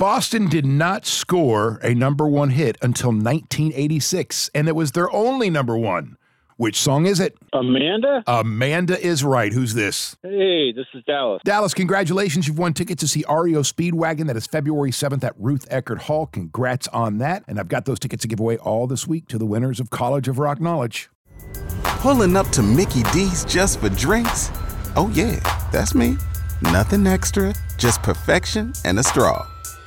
Boston did not score a number one hit until 1986, and it was their only number one. Which song is it? Amanda? Amanda is right. Who's this? Hey, this is Dallas. Dallas, congratulations. You've won tickets to see REO Speedwagon. That is February 7th at Ruth Eckerd Hall. Congrats on that. And I've got those tickets to give away all this week to the winners of College of Rock Knowledge. Pulling up to Mickey D's just for drinks? Oh, yeah, that's me. Nothing extra, just perfection and a straw.